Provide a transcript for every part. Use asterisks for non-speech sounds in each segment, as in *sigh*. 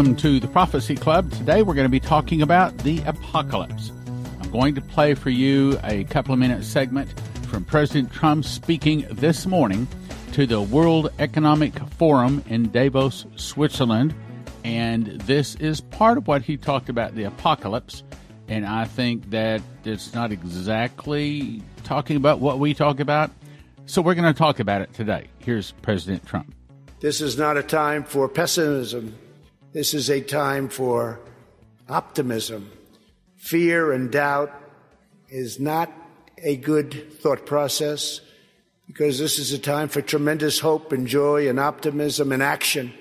Welcome to the Prophecy Club. Today we're going to be talking about the apocalypse. I'm going to play for you a couple of minute segment from President Trump speaking this morning to the World Economic Forum in Davos, Switzerland. And this is part of what he talked about the apocalypse. And I think that it's not exactly talking about what we talk about. So we're going to talk about it today. Here's President Trump. This is not a time for pessimism. This is a time for optimism. Fear and doubt is not a good thought process because this is a time for tremendous hope and joy and optimism and action.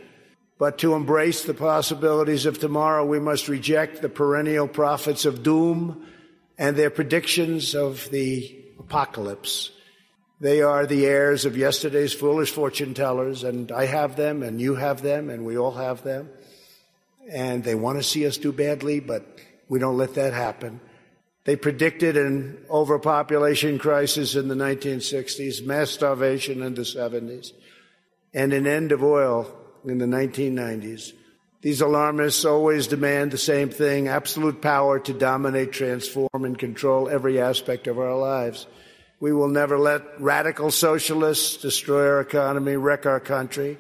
But to embrace the possibilities of tomorrow, we must reject the perennial prophets of doom and their predictions of the apocalypse. They are the heirs of yesterday's foolish fortune tellers, and I have them, and you have them, and we all have them. And they want to see us do badly, but we don't let that happen. They predicted an overpopulation crisis in the 1960s, mass starvation in the 70s, and an end of oil in the 1990s. These alarmists always demand the same thing absolute power to dominate, transform, and control every aspect of our lives. We will never let radical socialists destroy our economy, wreck our country,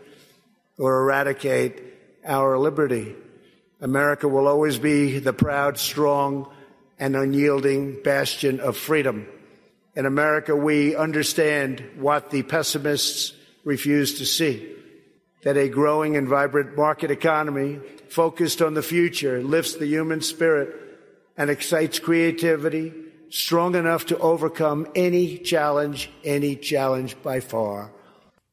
or eradicate our liberty. America will always be the proud, strong, and unyielding bastion of freedom. In America, we understand what the pessimists refuse to see that a growing and vibrant market economy focused on the future lifts the human spirit and excites creativity strong enough to overcome any challenge, any challenge by far.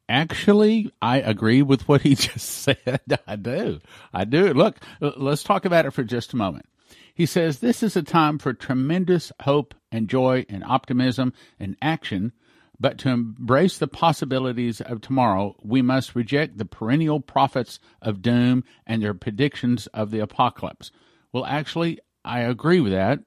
Actually, I agree with what he *laughs* just said. I do. I do. Look, let's talk about it for just a moment. He says this is a time for tremendous hope and joy and optimism and action, but to embrace the possibilities of tomorrow, we must reject the perennial prophets of doom and their predictions of the apocalypse. Well, actually, I agree with that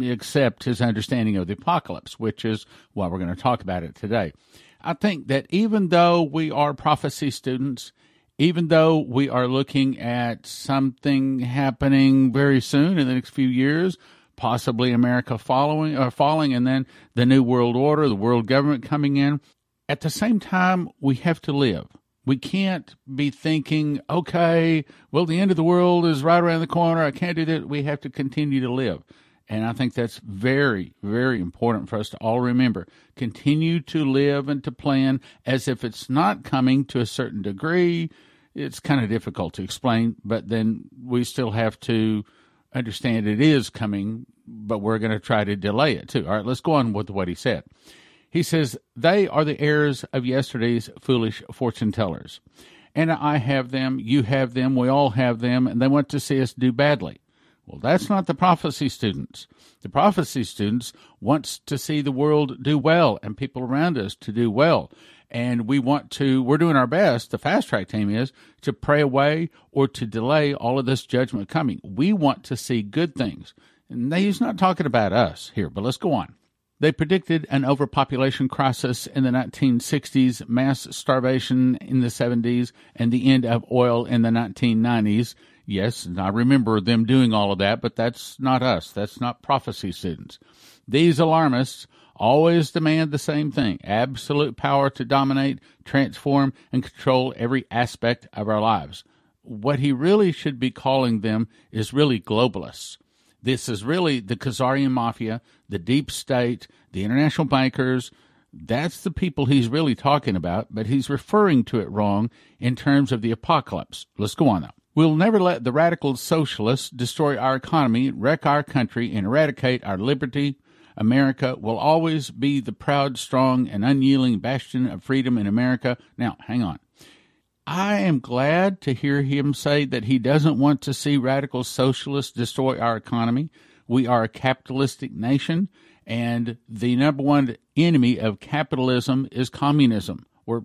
except his understanding of the apocalypse, which is why we're going to talk about it today. I think that even though we are prophecy students, even though we are looking at something happening very soon in the next few years, possibly America following or uh, falling, and then the new world order, the world government coming in. At the same time, we have to live. We can't be thinking, okay, well, the end of the world is right around the corner. I can't do that. We have to continue to live. And I think that's very, very important for us to all remember. Continue to live and to plan as if it's not coming to a certain degree. It's kind of difficult to explain, but then we still have to understand it is coming, but we're going to try to delay it too. All right, let's go on with what he said. He says, They are the heirs of yesterday's foolish fortune tellers. And I have them, you have them, we all have them, and they want to see us do badly. Well, that's not the prophecy students. The prophecy students wants to see the world do well and people around us to do well. And we want to, we're doing our best, the fast track team is, to pray away or to delay all of this judgment coming. We want to see good things. And he's not talking about us here, but let's go on. They predicted an overpopulation crisis in the 1960s, mass starvation in the 70s, and the end of oil in the 1990s. Yes, and I remember them doing all of that, but that's not us. That's not prophecy students. These alarmists always demand the same thing absolute power to dominate, transform, and control every aspect of our lives. What he really should be calling them is really globalists. This is really the Khazarian mafia, the deep state, the international bankers. That's the people he's really talking about, but he's referring to it wrong in terms of the apocalypse. Let's go on now. We'll never let the radical socialists destroy our economy, wreck our country, and eradicate our liberty. America will always be the proud, strong, and unyielding bastion of freedom in America. Now, hang on. I am glad to hear him say that he doesn't want to see radical socialists destroy our economy. We are a capitalistic nation, and the number one enemy of capitalism is communism or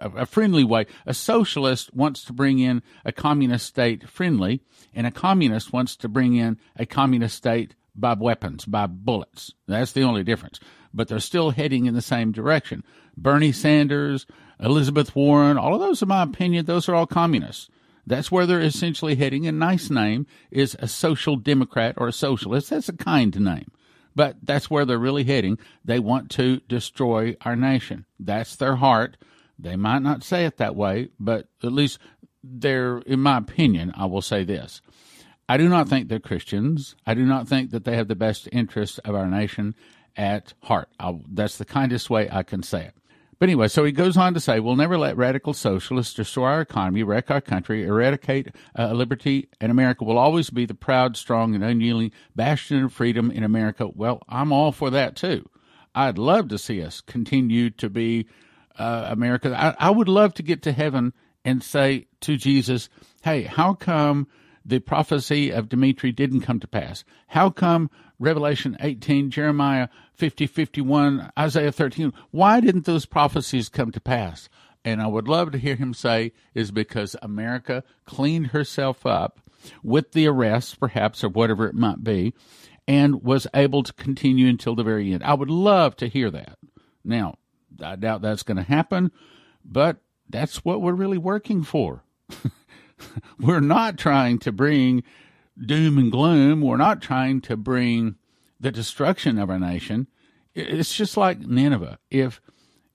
a friendly way. A socialist wants to bring in a communist state friendly, and a communist wants to bring in a communist state by weapons, by bullets. That's the only difference. But they're still heading in the same direction. Bernie Sanders, Elizabeth Warren, all of those, in my opinion, those are all communists. That's where they're essentially heading. A nice name is a social democrat or a socialist. That's a kind name. But that's where they're really heading. They want to destroy our nation. That's their heart. They might not say it that way, but at least they're, in my opinion, I will say this. I do not think they're Christians. I do not think that they have the best interests of our nation at heart. I, that's the kindest way I can say it. But anyway, so he goes on to say, we'll never let radical socialists destroy our economy, wreck our country, eradicate uh, liberty, and America will always be the proud, strong, and unyielding bastion of freedom in America. Well, I'm all for that too. I'd love to see us continue to be uh, America. I, I would love to get to heaven and say to Jesus, hey, how come the prophecy of Dimitri didn't come to pass? How come Revelation 18, Jeremiah 50, 51, Isaiah 13, why didn't those prophecies come to pass? And I would love to hear him say is because America cleaned herself up with the arrests, perhaps, or whatever it might be, and was able to continue until the very end. I would love to hear that. Now, I doubt that's going to happen, but that's what we're really working for. *laughs* we're not trying to bring doom and gloom. We're not trying to bring the destruction of our nation. It's just like Nineveh. If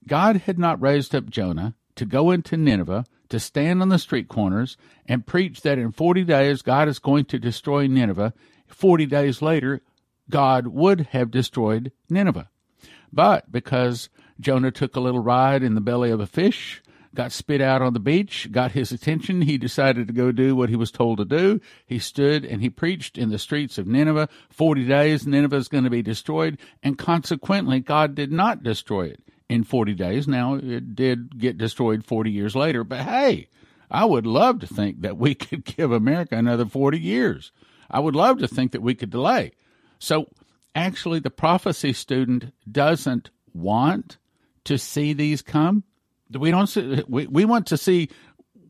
God had not raised up Jonah to go into Nineveh, to stand on the street corners and preach that in 40 days God is going to destroy Nineveh, 40 days later, God would have destroyed Nineveh. But because Jonah took a little ride in the belly of a fish, got spit out on the beach, got his attention. He decided to go do what he was told to do. He stood and he preached in the streets of Nineveh. 40 days, Nineveh is going to be destroyed. And consequently, God did not destroy it in 40 days. Now, it did get destroyed 40 years later, but hey, I would love to think that we *laughs* could give America another 40 years. I would love to think that we could delay. So, actually, the prophecy student doesn't want to see these come we don't see, we, we want to see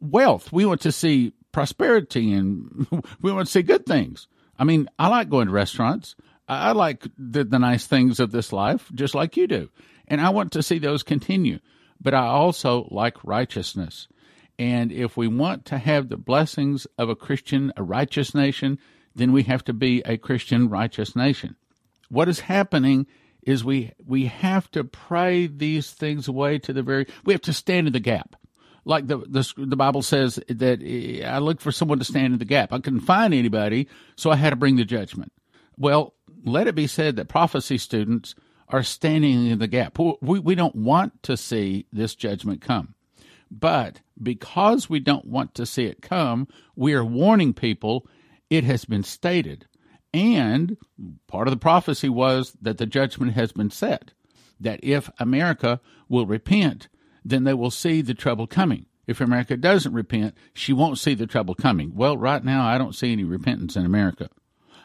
wealth. We want to see prosperity and *laughs* we want to see good things. I mean, I like going to restaurants. I like the, the nice things of this life, just like you do. And I want to see those continue. But I also like righteousness. And if we want to have the blessings of a Christian, a righteous nation, then we have to be a Christian, righteous nation. What is happening is we we have to pray these things away to the very we have to stand in the gap. Like the the, the bible says that eh, i looked for someone to stand in the gap. I couldn't find anybody so i had to bring the judgment. Well let it be said that prophecy students are standing in the gap. We, we don't want to see this judgment come. But because we don't want to see it come we are warning people it has been stated and part of the prophecy was that the judgment has been set, that if America will repent, then they will see the trouble coming. If America doesn't repent, she won't see the trouble coming. Well, right now, I don't see any repentance in America.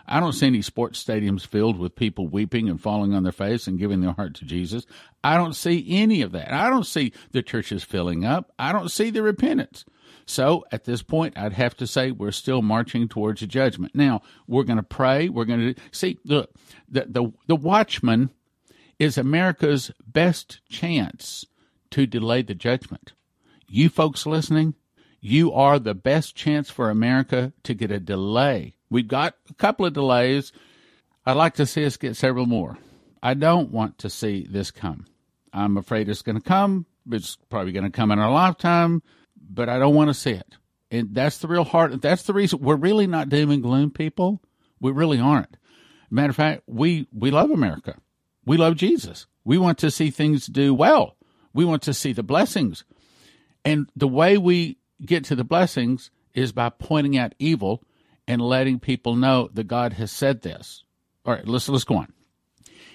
I don't see any sports stadiums filled with people weeping and falling on their face and giving their heart to Jesus. I don't see any of that. I don't see the churches filling up. I don't see the repentance. So at this point, I'd have to say we're still marching towards a judgment. Now we're going to pray. We're going to see the the the, the watchman is America's best chance to delay the judgment. You folks listening, you are the best chance for America to get a delay. We've got a couple of delays. I'd like to see us get several more. I don't want to see this come. I'm afraid it's going to come. It's probably going to come in our lifetime but I don't want to see it. And that's the real heart. That's the reason we're really not doom and gloom people. We really aren't. Matter of fact, we, we love America. We love Jesus. We want to see things do well. We want to see the blessings. And the way we get to the blessings is by pointing out evil and letting people know that God has said this. All right, let's let's go on.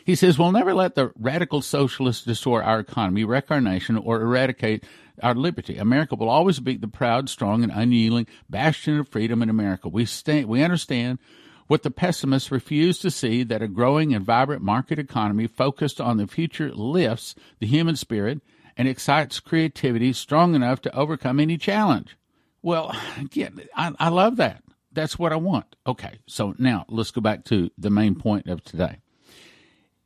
He says, We'll never let the radical socialists destroy our economy, wreck our nation, or eradicate our liberty. America will always be the proud, strong, and unyielding bastion of freedom in America. We, we understand what the pessimists refuse to see that a growing and vibrant market economy focused on the future lifts the human spirit and excites creativity strong enough to overcome any challenge. Well, again, I, I love that. That's what I want. Okay, so now let's go back to the main point of today.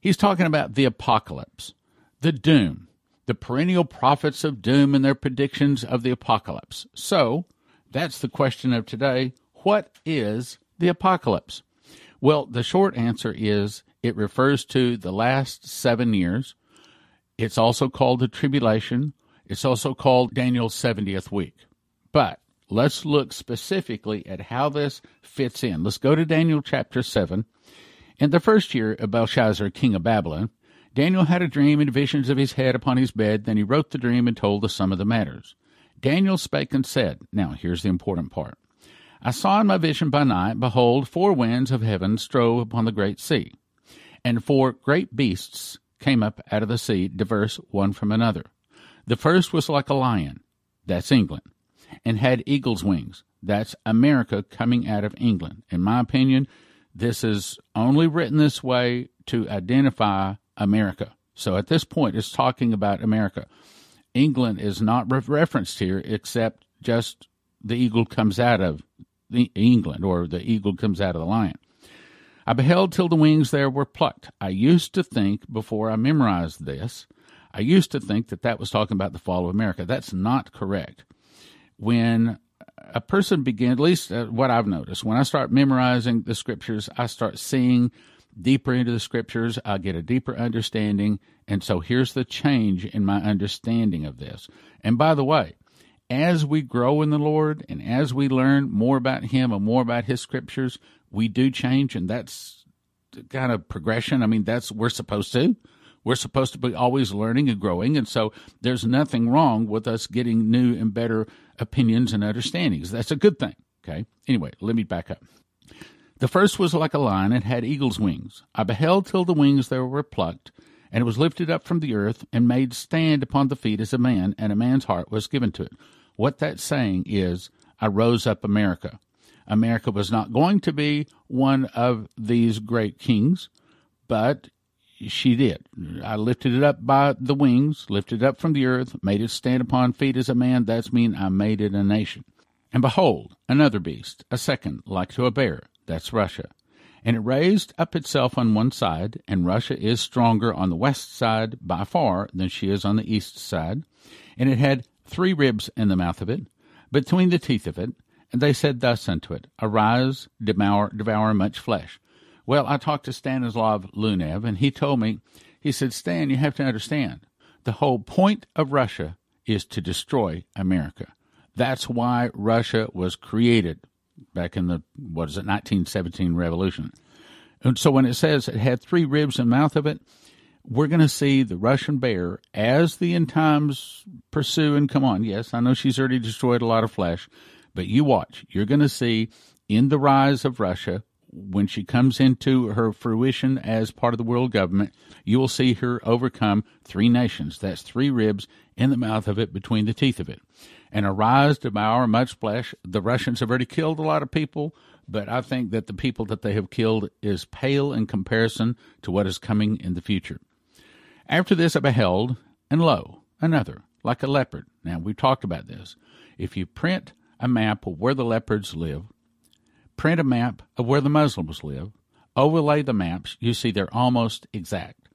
He's talking about the apocalypse, the doom, the perennial prophets of doom and their predictions of the apocalypse. So, That's the question of today. What is the apocalypse? Well, the short answer is it refers to the last seven years. It's also called the tribulation. It's also called Daniel's 70th week. But let's look specifically at how this fits in. Let's go to Daniel chapter 7. In the first year of Belshazzar, king of Babylon, Daniel had a dream and visions of his head upon his bed. Then he wrote the dream and told the sum of the matters. Daniel spake and said, Now here's the important part. I saw in my vision by night, behold, four winds of heaven strove upon the great sea, and four great beasts came up out of the sea, diverse one from another. The first was like a lion, that's England, and had eagle's wings, that's America coming out of England. In my opinion, this is only written this way to identify America. So at this point, it's talking about America. England is not re- referenced here except just the eagle comes out of the England or the eagle comes out of the lion. I beheld till the wings there were plucked. I used to think before I memorized this, I used to think that that was talking about the fall of America. That's not correct. When a person begins, at least uh, what I've noticed, when I start memorizing the scriptures, I start seeing deeper into the scriptures, I get a deeper understanding. And so here's the change in my understanding of this. And by the way, as we grow in the Lord and as we learn more about Him and more about His scriptures, we do change, and that's kind of progression. I mean, that's we're supposed to. We're supposed to be always learning and growing, and so there's nothing wrong with us getting new and better opinions and understandings. That's a good thing. Okay. Anyway, let me back up. The first was like a lion and had eagle's wings. I beheld till the wings there were plucked, and it was lifted up from the earth and made stand upon the feet as a man, and a man's heart was given to it. What that's saying is, I rose up America. America was not going to be one of these great kings, but she did. I lifted it up by the wings, lifted it up from the earth, made it stand upon feet as a man. That's mean I made it a nation. And behold, another beast, a second, like to a bear. That's Russia. And it raised up itself on one side, and Russia is stronger on the west side by far than she is on the east side. And it had three ribs in the mouth of it, between the teeth of it. And they said thus unto it, Arise, devour, devour much flesh. Well, I talked to Stanislav Lunev, and he told me, he said, Stan, you have to understand, the whole point of Russia is to destroy America. That's why Russia was created back in the, what is it, 1917 revolution. And so when it says it had three ribs the mouth of it, we're going to see the Russian bear as the end times pursue and come on. Yes, I know she's already destroyed a lot of flesh, but you watch. You're going to see in the rise of Russia, when she comes into her fruition as part of the world government, you will see her overcome three nations. That's three ribs in the mouth of it, between the teeth of it. And arise, devour much flesh. The Russians have already killed a lot of people, but I think that the people that they have killed is pale in comparison to what is coming in the future. After this I beheld, and lo, another, like a leopard. Now, we've talked about this. If you print a map of where the leopards live, print a map of where the Muslims live, overlay the maps, you see they're almost exact.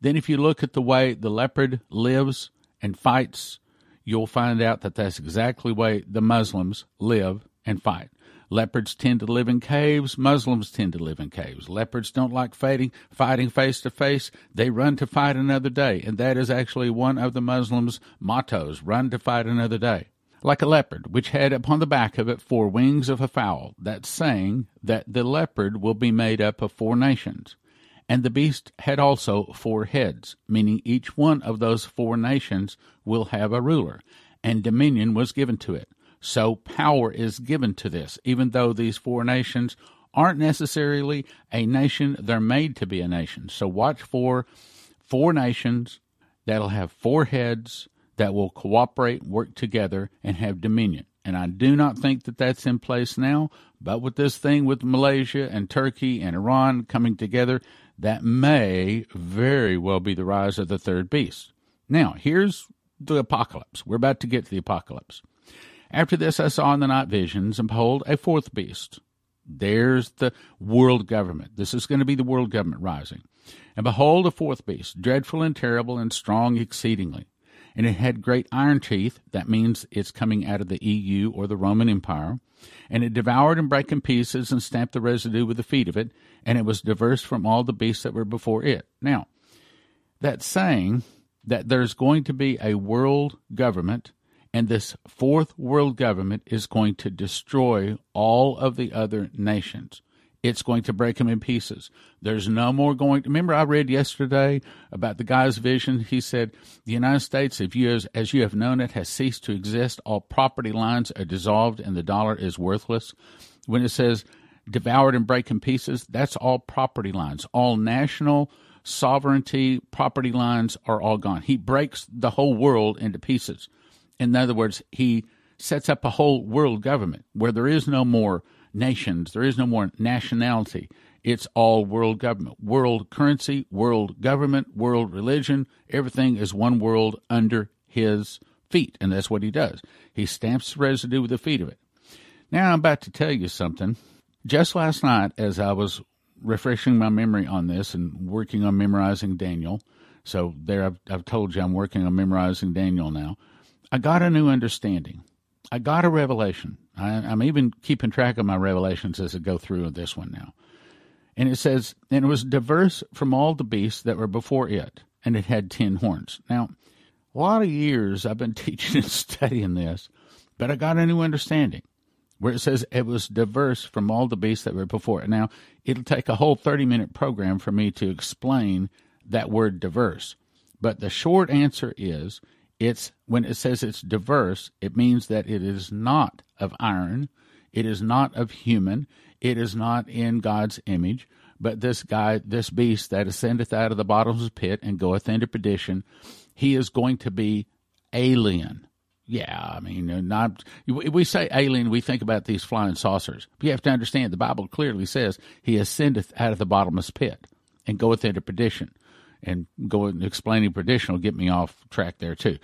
Then, if you look at the way the leopard lives and fights, you'll find out that that's exactly the way the Muslims live and fight. Leopards tend to live in caves. Muslims tend to live in caves. Leopards don't like fighting, fighting face to face. They run to fight another day. And that is actually one of the Muslims' mottos run to fight another day. Like a leopard, which had upon the back of it four wings of a fowl. that saying that the leopard will be made up of four nations. And the beast had also four heads, meaning each one of those four nations will have a ruler, and dominion was given to it. So power is given to this, even though these four nations aren't necessarily a nation, they're made to be a nation. So watch for four nations that'll have four heads that will cooperate, work together, and have dominion. And I do not think that that's in place now, but with this thing with Malaysia and Turkey and Iran coming together, that may very well be the rise of the third beast. Now, here's the apocalypse. We're about to get to the apocalypse. After this, I saw in the night visions, and behold, a fourth beast. There's the world government. This is going to be the world government rising. And behold, a fourth beast, dreadful and terrible and strong exceedingly. And it had great iron teeth. That means it's coming out of the EU or the Roman Empire. And it devoured and brake in pieces and stamped the residue with the feet of it, and it was diverse from all the beasts that were before it. Now, that's saying that there's going to be a world government, and this fourth world government is going to destroy all of the other nations it's going to break him in pieces. There's no more going. Remember, I read yesterday about the guy's vision. He said, "The United States, if you as, as you have known it, has ceased to exist. All property lines are dissolved, and the dollar is worthless." When it says devoured and break in pieces, that's all property lines. All national sovereignty property lines are all gone. He breaks the whole world into pieces. In other words, he sets up a whole world government where there is no more nations. There is no more nationality. It's all world government, world currency, world government, world religion. Everything is one world under his feet, and that's what he does. He stamps the residue with the feet of it. Now I'm about to tell you something. Just last night, as I was refreshing my memory on this and working on memorizing Daniel, so there I've, I've told you I'm working on memorizing Daniel now. I got a new understanding. I got a revelation. I, am even keeping track of my revelations as I go through this one now. And it says, and it was diverse from all the beasts that were before it, and it had ten horns. Now, a lot of years I've been *laughs* teaching and studying this, but I got a new understanding where it says it was diverse from all the beasts that were before it. Now, it'll take a whole 30 minute program for me to explain that word diverse. But the short answer is it's when it says it's diverse, it means that it is not of iron, it is not of human, it is not in God's image, but this guy, this beast that ascendeth out of the bottomless pit and goeth into perdition, he is going to be alien. Yeah, I mean, not we say alien, we think about these flying saucers. But you have to understand the Bible clearly says he ascendeth out of the bottomless pit and goeth into perdition and going explaining perdition will get me off track there too.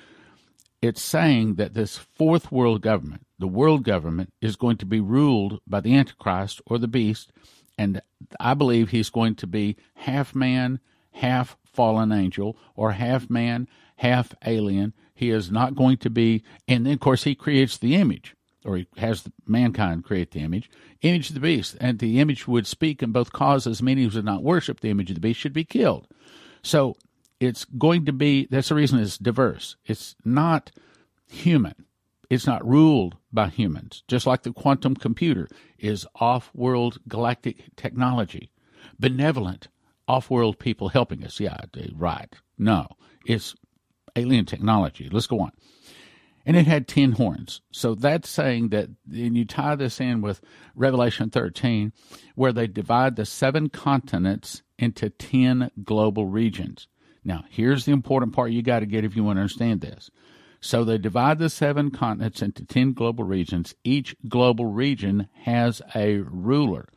It's saying that this fourth world government, the world government, is going to be ruled by the Antichrist or the beast, and I believe he's going to be half man, half fallen angel, or half man, half alien. He is not going to be, and then of course he creates the image, or he has mankind create the image, image of the beast, and the image would speak and both causes, many who would not worship the image of the beast should be killed. So it's going to be that's the reason it's diverse. It's not human. It's not ruled by humans, just like the quantum computer is off world galactic technology. Benevolent off world people helping us. Yeah, right. No, it's alien technology. Let's go on. And it had 10 horns. So that's saying that, and you tie this in with Revelation 13, where they divide the seven continents into 10 global regions. Now, here's the important part you got to get if you want to understand this. So they divide the seven continents into 10 global regions. Each global region has a ruler.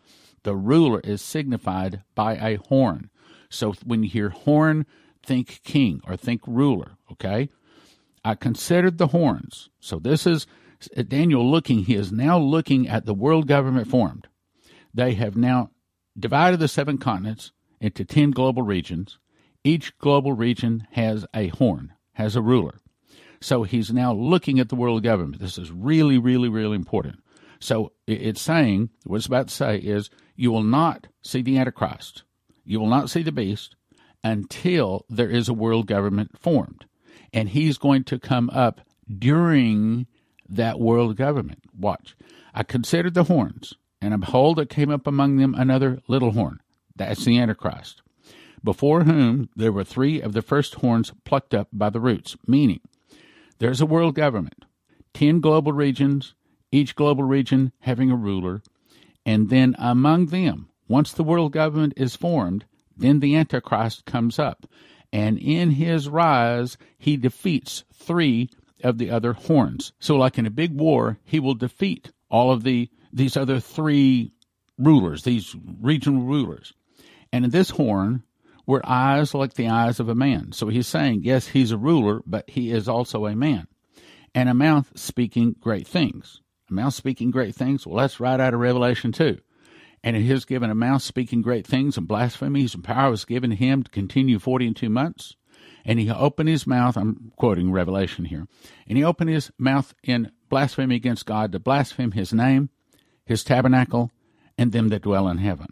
The ruler is signified by a horn. So when you hear horn, think king or think ruler, okay? I considered the horns. So this is Daniel looking, he is now looking at the world government formed. They have now divided the seven continents into 10 global regions. Each global region has a horn, has a ruler. So he's now looking at the world government. This is really, really, really important. So it's saying, what it's about to say is, you will not see the Antichrist. You will not see the beast until there is a world government formed. And he's going to come up during that world government. Watch. I considered the horns, and behold, there came up among them another little horn. That's the Antichrist before whom there were three of the first horns plucked up by the roots, meaning there's a world government, 10 global regions, each global region having a ruler, and then among them, once the world government is formed, then the Antichrist comes up, and in his rise, he defeats three of the other horns. So, like in a big war, he will defeat all of the these other three rulers, these regional rulers. And in this horn, were eyes like the eyes of a man. So he's saying, yes, he's a ruler, but he is also a man. And a mouth speaking great things. A mouth speaking great things, well, that's right out of Revelation 2. And he has given a mouth speaking great things and blasphemies, and power was given him to continue forty and two months. and he opened his mouth. I'm quoting Revelation here. And he opened his mouth in blasphemy against God to blaspheme his name, his tabernacle, and them that dwell in heaven.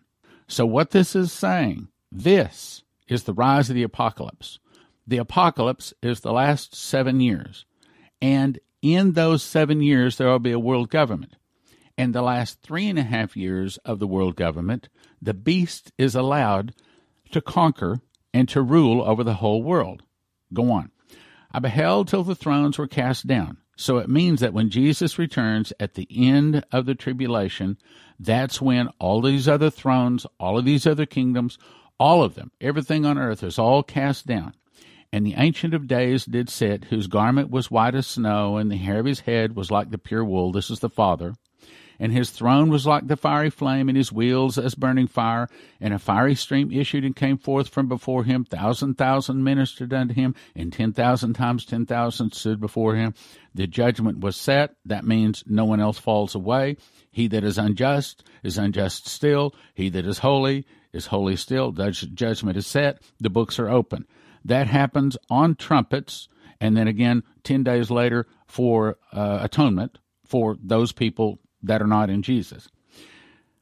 So, what this is saying, this is the rise of the apocalypse. The apocalypse is the last seven years. And in those seven years, there will be a world government. And the last three and a half years of the world government, the beast is allowed to conquer and to rule over the whole world. Go on. I beheld till the thrones were cast down. So it means that when Jesus returns at the end of the tribulation, that's when all these other thrones, all of these other kingdoms, all of them, everything on earth is all cast down. And the Ancient of Days did sit, whose garment was white as snow, and the hair of his head was like the pure wool. This is the Father and his throne was like the fiery flame, and his wheels as burning fire. And a fiery stream issued and came forth from before him. Thousand thousand ministered unto him, and ten thousand times ten thousand stood before him. The judgment was set. That means no one else falls away. He that is unjust is unjust still. He that is holy is holy still. Judgment is set. The books are open. That happens on trumpets, and then again ten days later for uh, atonement for those people that are not in Jesus.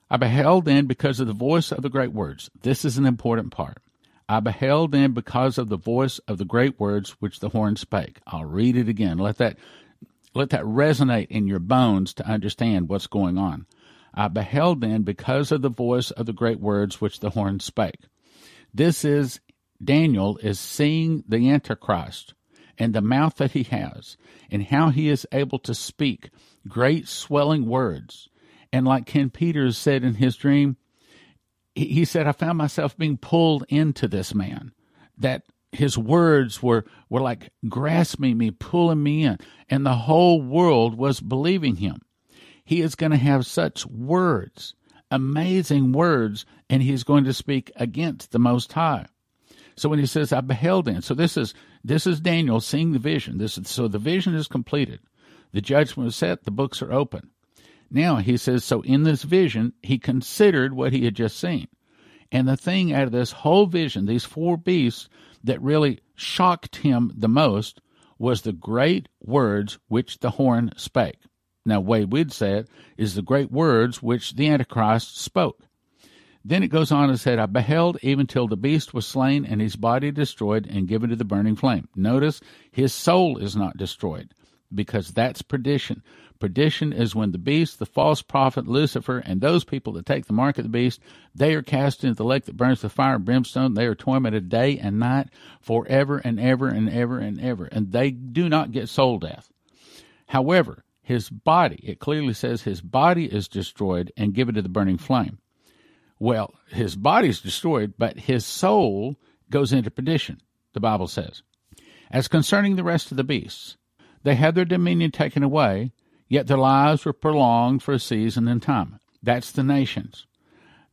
I beheld then because of the voice of the great words. This is an important part. I beheld then because of the voice of the great words which the horn spake. I'll read it again. Let that let that resonate in your bones to understand what's going on. I beheld then because of the voice of the great words which the horn spake. This is Daniel is seeing the Antichrist and the mouth that he has and how he is able to speak great swelling words. And like Ken Peters said in his dream, he said, I found myself being pulled into this man, that his words were, were like grasping me, pulling me in, and the whole world was believing him. He is going to have such words, amazing words, and he's going to speak against the Most High. So when he says, "I beheld him," so this is this is Daniel seeing the vision. This is, so the vision is completed. The judgment is set, the books are open. Now he says, so in this vision, he considered what he had just seen. And the thing out of this whole vision, these four beasts, that really shocked him the most was the great words which the horn spake. Now, way we'd say it is the great words which the Antichrist spoke. Then it goes on and said, I beheld even till the beast was slain and his body destroyed and given to the burning flame. Notice his soul is not destroyed because that's perdition. Perdition is when the beast, the false prophet Lucifer, and those people that take the mark of the beast, they are cast into the lake that burns with fire and brimstone. They are tormented day and night forever and ever and ever and ever. And they do not get soul death. However, his body, it clearly says his body is destroyed and given to the burning flame. Well, his body is destroyed, but his soul goes into perdition, the Bible says. As concerning the rest of the beasts, they had their dominion taken away, yet their lives were prolonged for a season and time. That's the nations.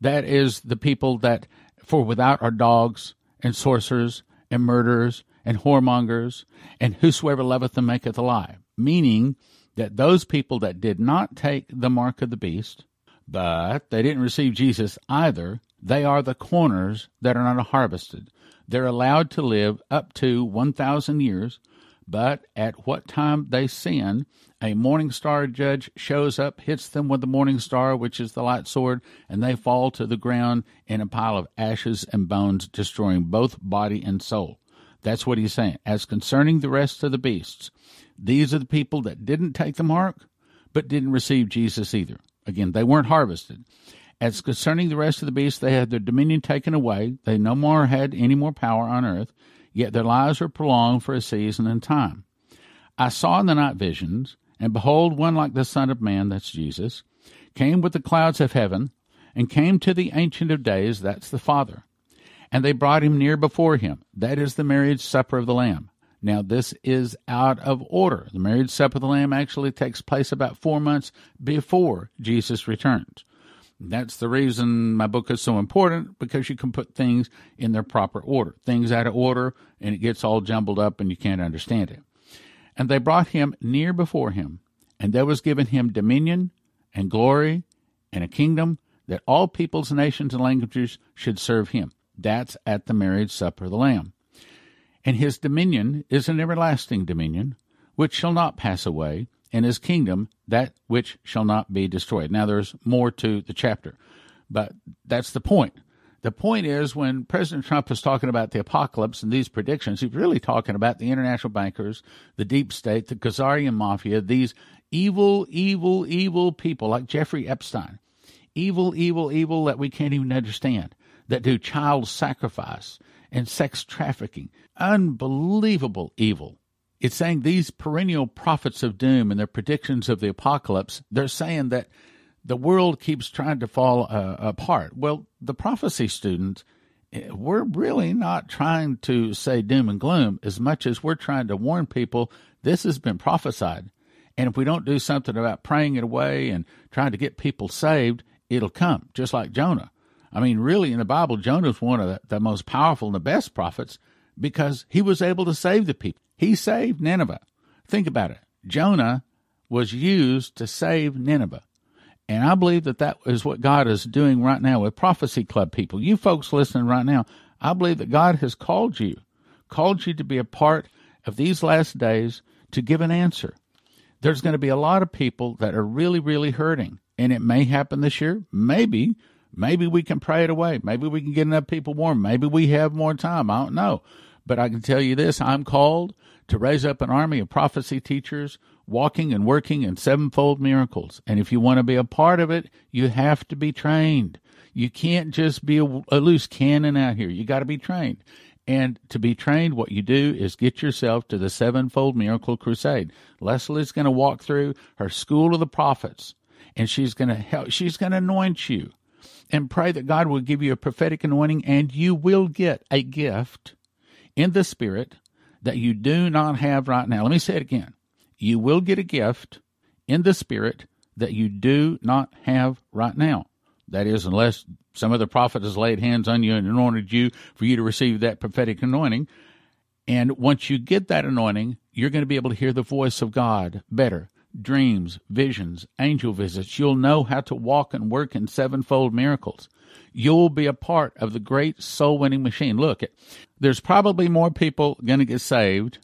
That is the people that, for without are dogs and sorcerers and murderers and whoremongers and whosoever loveth them maketh a lie. Meaning that those people that did not take the mark of the beast, but they didn't receive Jesus either, they are the corners that are not harvested. They're allowed to live up to 1,000 years but at what time they sin, a morning star judge shows up, hits them with the morning star, which is the light sword, and they fall to the ground in a pile of ashes and bones, destroying both body and soul. That's what he's saying. As concerning the rest of the beasts, these are the people that didn't take the mark, but didn't receive Jesus either. Again, they weren't harvested. As concerning the rest of the beasts, they had their dominion taken away. They no more had any more power on earth yet their lives were prolonged for a season and time. I saw in the night visions, and behold, one like the Son of Man, that's Jesus, came with the clouds of heaven, and came to the Ancient of Days, that's the Father. And they brought him near before him, that is the marriage supper of the Lamb. Now, this is out of order. The marriage supper of the Lamb actually takes place about four months before Jesus returns. That's the reason my book is so important because you can put things in their proper order. Things out of order and it gets all jumbled up and you can't understand it. And they brought him near before him, and there was given him dominion and glory and a kingdom that all peoples, nations, and languages should serve him. That's at the marriage supper of the Lamb. And his dominion is an everlasting dominion, which shall not pass away, and his kingdom that which shall not be destroyed. Now, there's more to the chapter, but that's the point. The point is when President Trump is talking about the apocalypse and these predictions, he's really talking about the international bankers, the deep state, the Khazarian mafia, these evil, evil, evil people like Jeffrey Epstein. Evil, evil, evil that we can't even understand, that do child sacrifice and sex trafficking. Unbelievable evil. It's saying these perennial prophets of doom and their predictions of the apocalypse, they're saying that the world keeps trying to fall uh, apart. Well, the prophecy students, eh, we're really not trying to say doom and gloom as much as we're trying to warn people this has been prophesied. And if we don't do something about praying it away and trying to get people saved, it'll come, just like Jonah. I mean, really, in the Bible, Jonah's one of the, the most powerful and the best prophets because he was able to save the people. He saved Nineveh. Think about it. Jonah was used to save Nineveh. And I believe that that is what God is doing right now with Prophecy Club people. You folks listening right now, I believe that God has called you, called you to be a part of these last days to give an answer. There's going to be a lot of people that are really, really hurting. And it may happen this year. Maybe. Maybe we can pray it away. Maybe we can get enough people warm. Maybe we have more time. I don't know. But I can tell you this I'm called to raise up an army of prophecy teachers walking and working in sevenfold miracles. And if you want to be a part of it, you have to be trained. You can't just be a, a loose cannon out here. You got to be trained. And to be trained, what you do is get yourself to the Sevenfold Miracle Crusade. Leslie's going to walk through her School of the Prophets, and she's going to help. She's going to anoint you, and pray that God will give you a prophetic anointing, and you will get a gift in the Spirit that you do not have right now. Let me say it again you will get a gift in the Spirit that you do not have right now. That is, unless some other prophet has laid hands on you and anointed you for you to receive that prophetic anointing. And once you get that anointing, you're going to be able to hear the voice of God better. Dreams, visions, angel visits. You'll know how to walk and work in sevenfold miracles. You'll be a part of the great soul winning machine. Look, there's probably more people going to get saved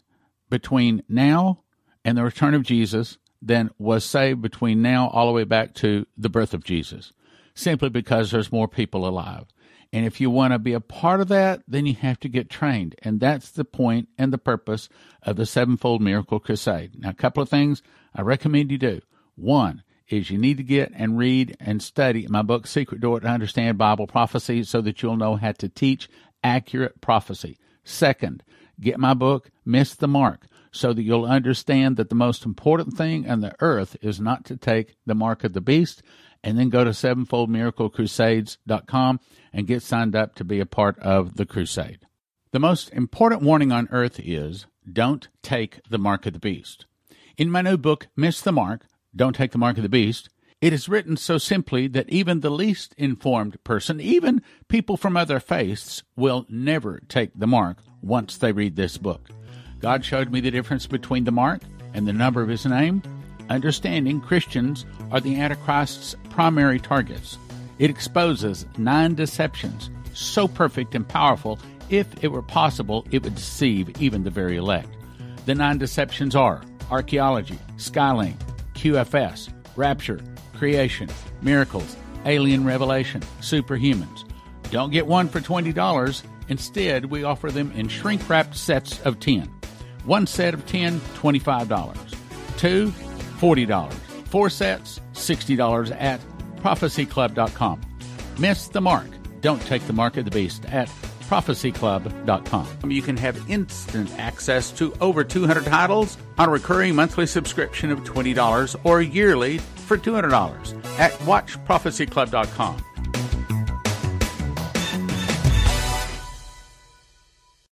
between now and the return of Jesus than was saved between now all the way back to the birth of Jesus, simply because there's more people alive. And if you want to be a part of that, then you have to get trained. And that's the point and the purpose of the Sevenfold Miracle Crusade. Now, a couple of things I recommend you do. One is you need to get and read and study my book, Secret Door to Understand Bible Prophecy, so that you'll know how to teach accurate prophecy. Second, get my book, Miss the Mark so that you'll understand that the most important thing on the earth is not to take the mark of the beast and then go to sevenfoldmiraclecrusades.com and get signed up to be a part of the crusade. The most important warning on earth is don't take the mark of the beast. In my new book, Miss the Mark, Don't Take the Mark of the Beast, it is written so simply that even the least informed person, even people from other faiths, will never take the mark once they read this book. God showed me the difference between the mark and the number of his name. Understanding Christians are the Antichrist's primary targets. It exposes nine deceptions so perfect and powerful, if it were possible, it would deceive even the very elect. The nine deceptions are archaeology, Skylink, QFS, rapture, creation, miracles, alien revelation, superhumans. Don't get one for $20. Instead, we offer them in shrink wrapped sets of 10. One set of 10, $25. Two, $40. Four sets, $60 at prophecyclub.com. Miss the mark. Don't take the mark of the beast at prophecyclub.com. You can have instant access to over 200 titles on a recurring monthly subscription of $20 or yearly for $200 at watchprophecyclub.com.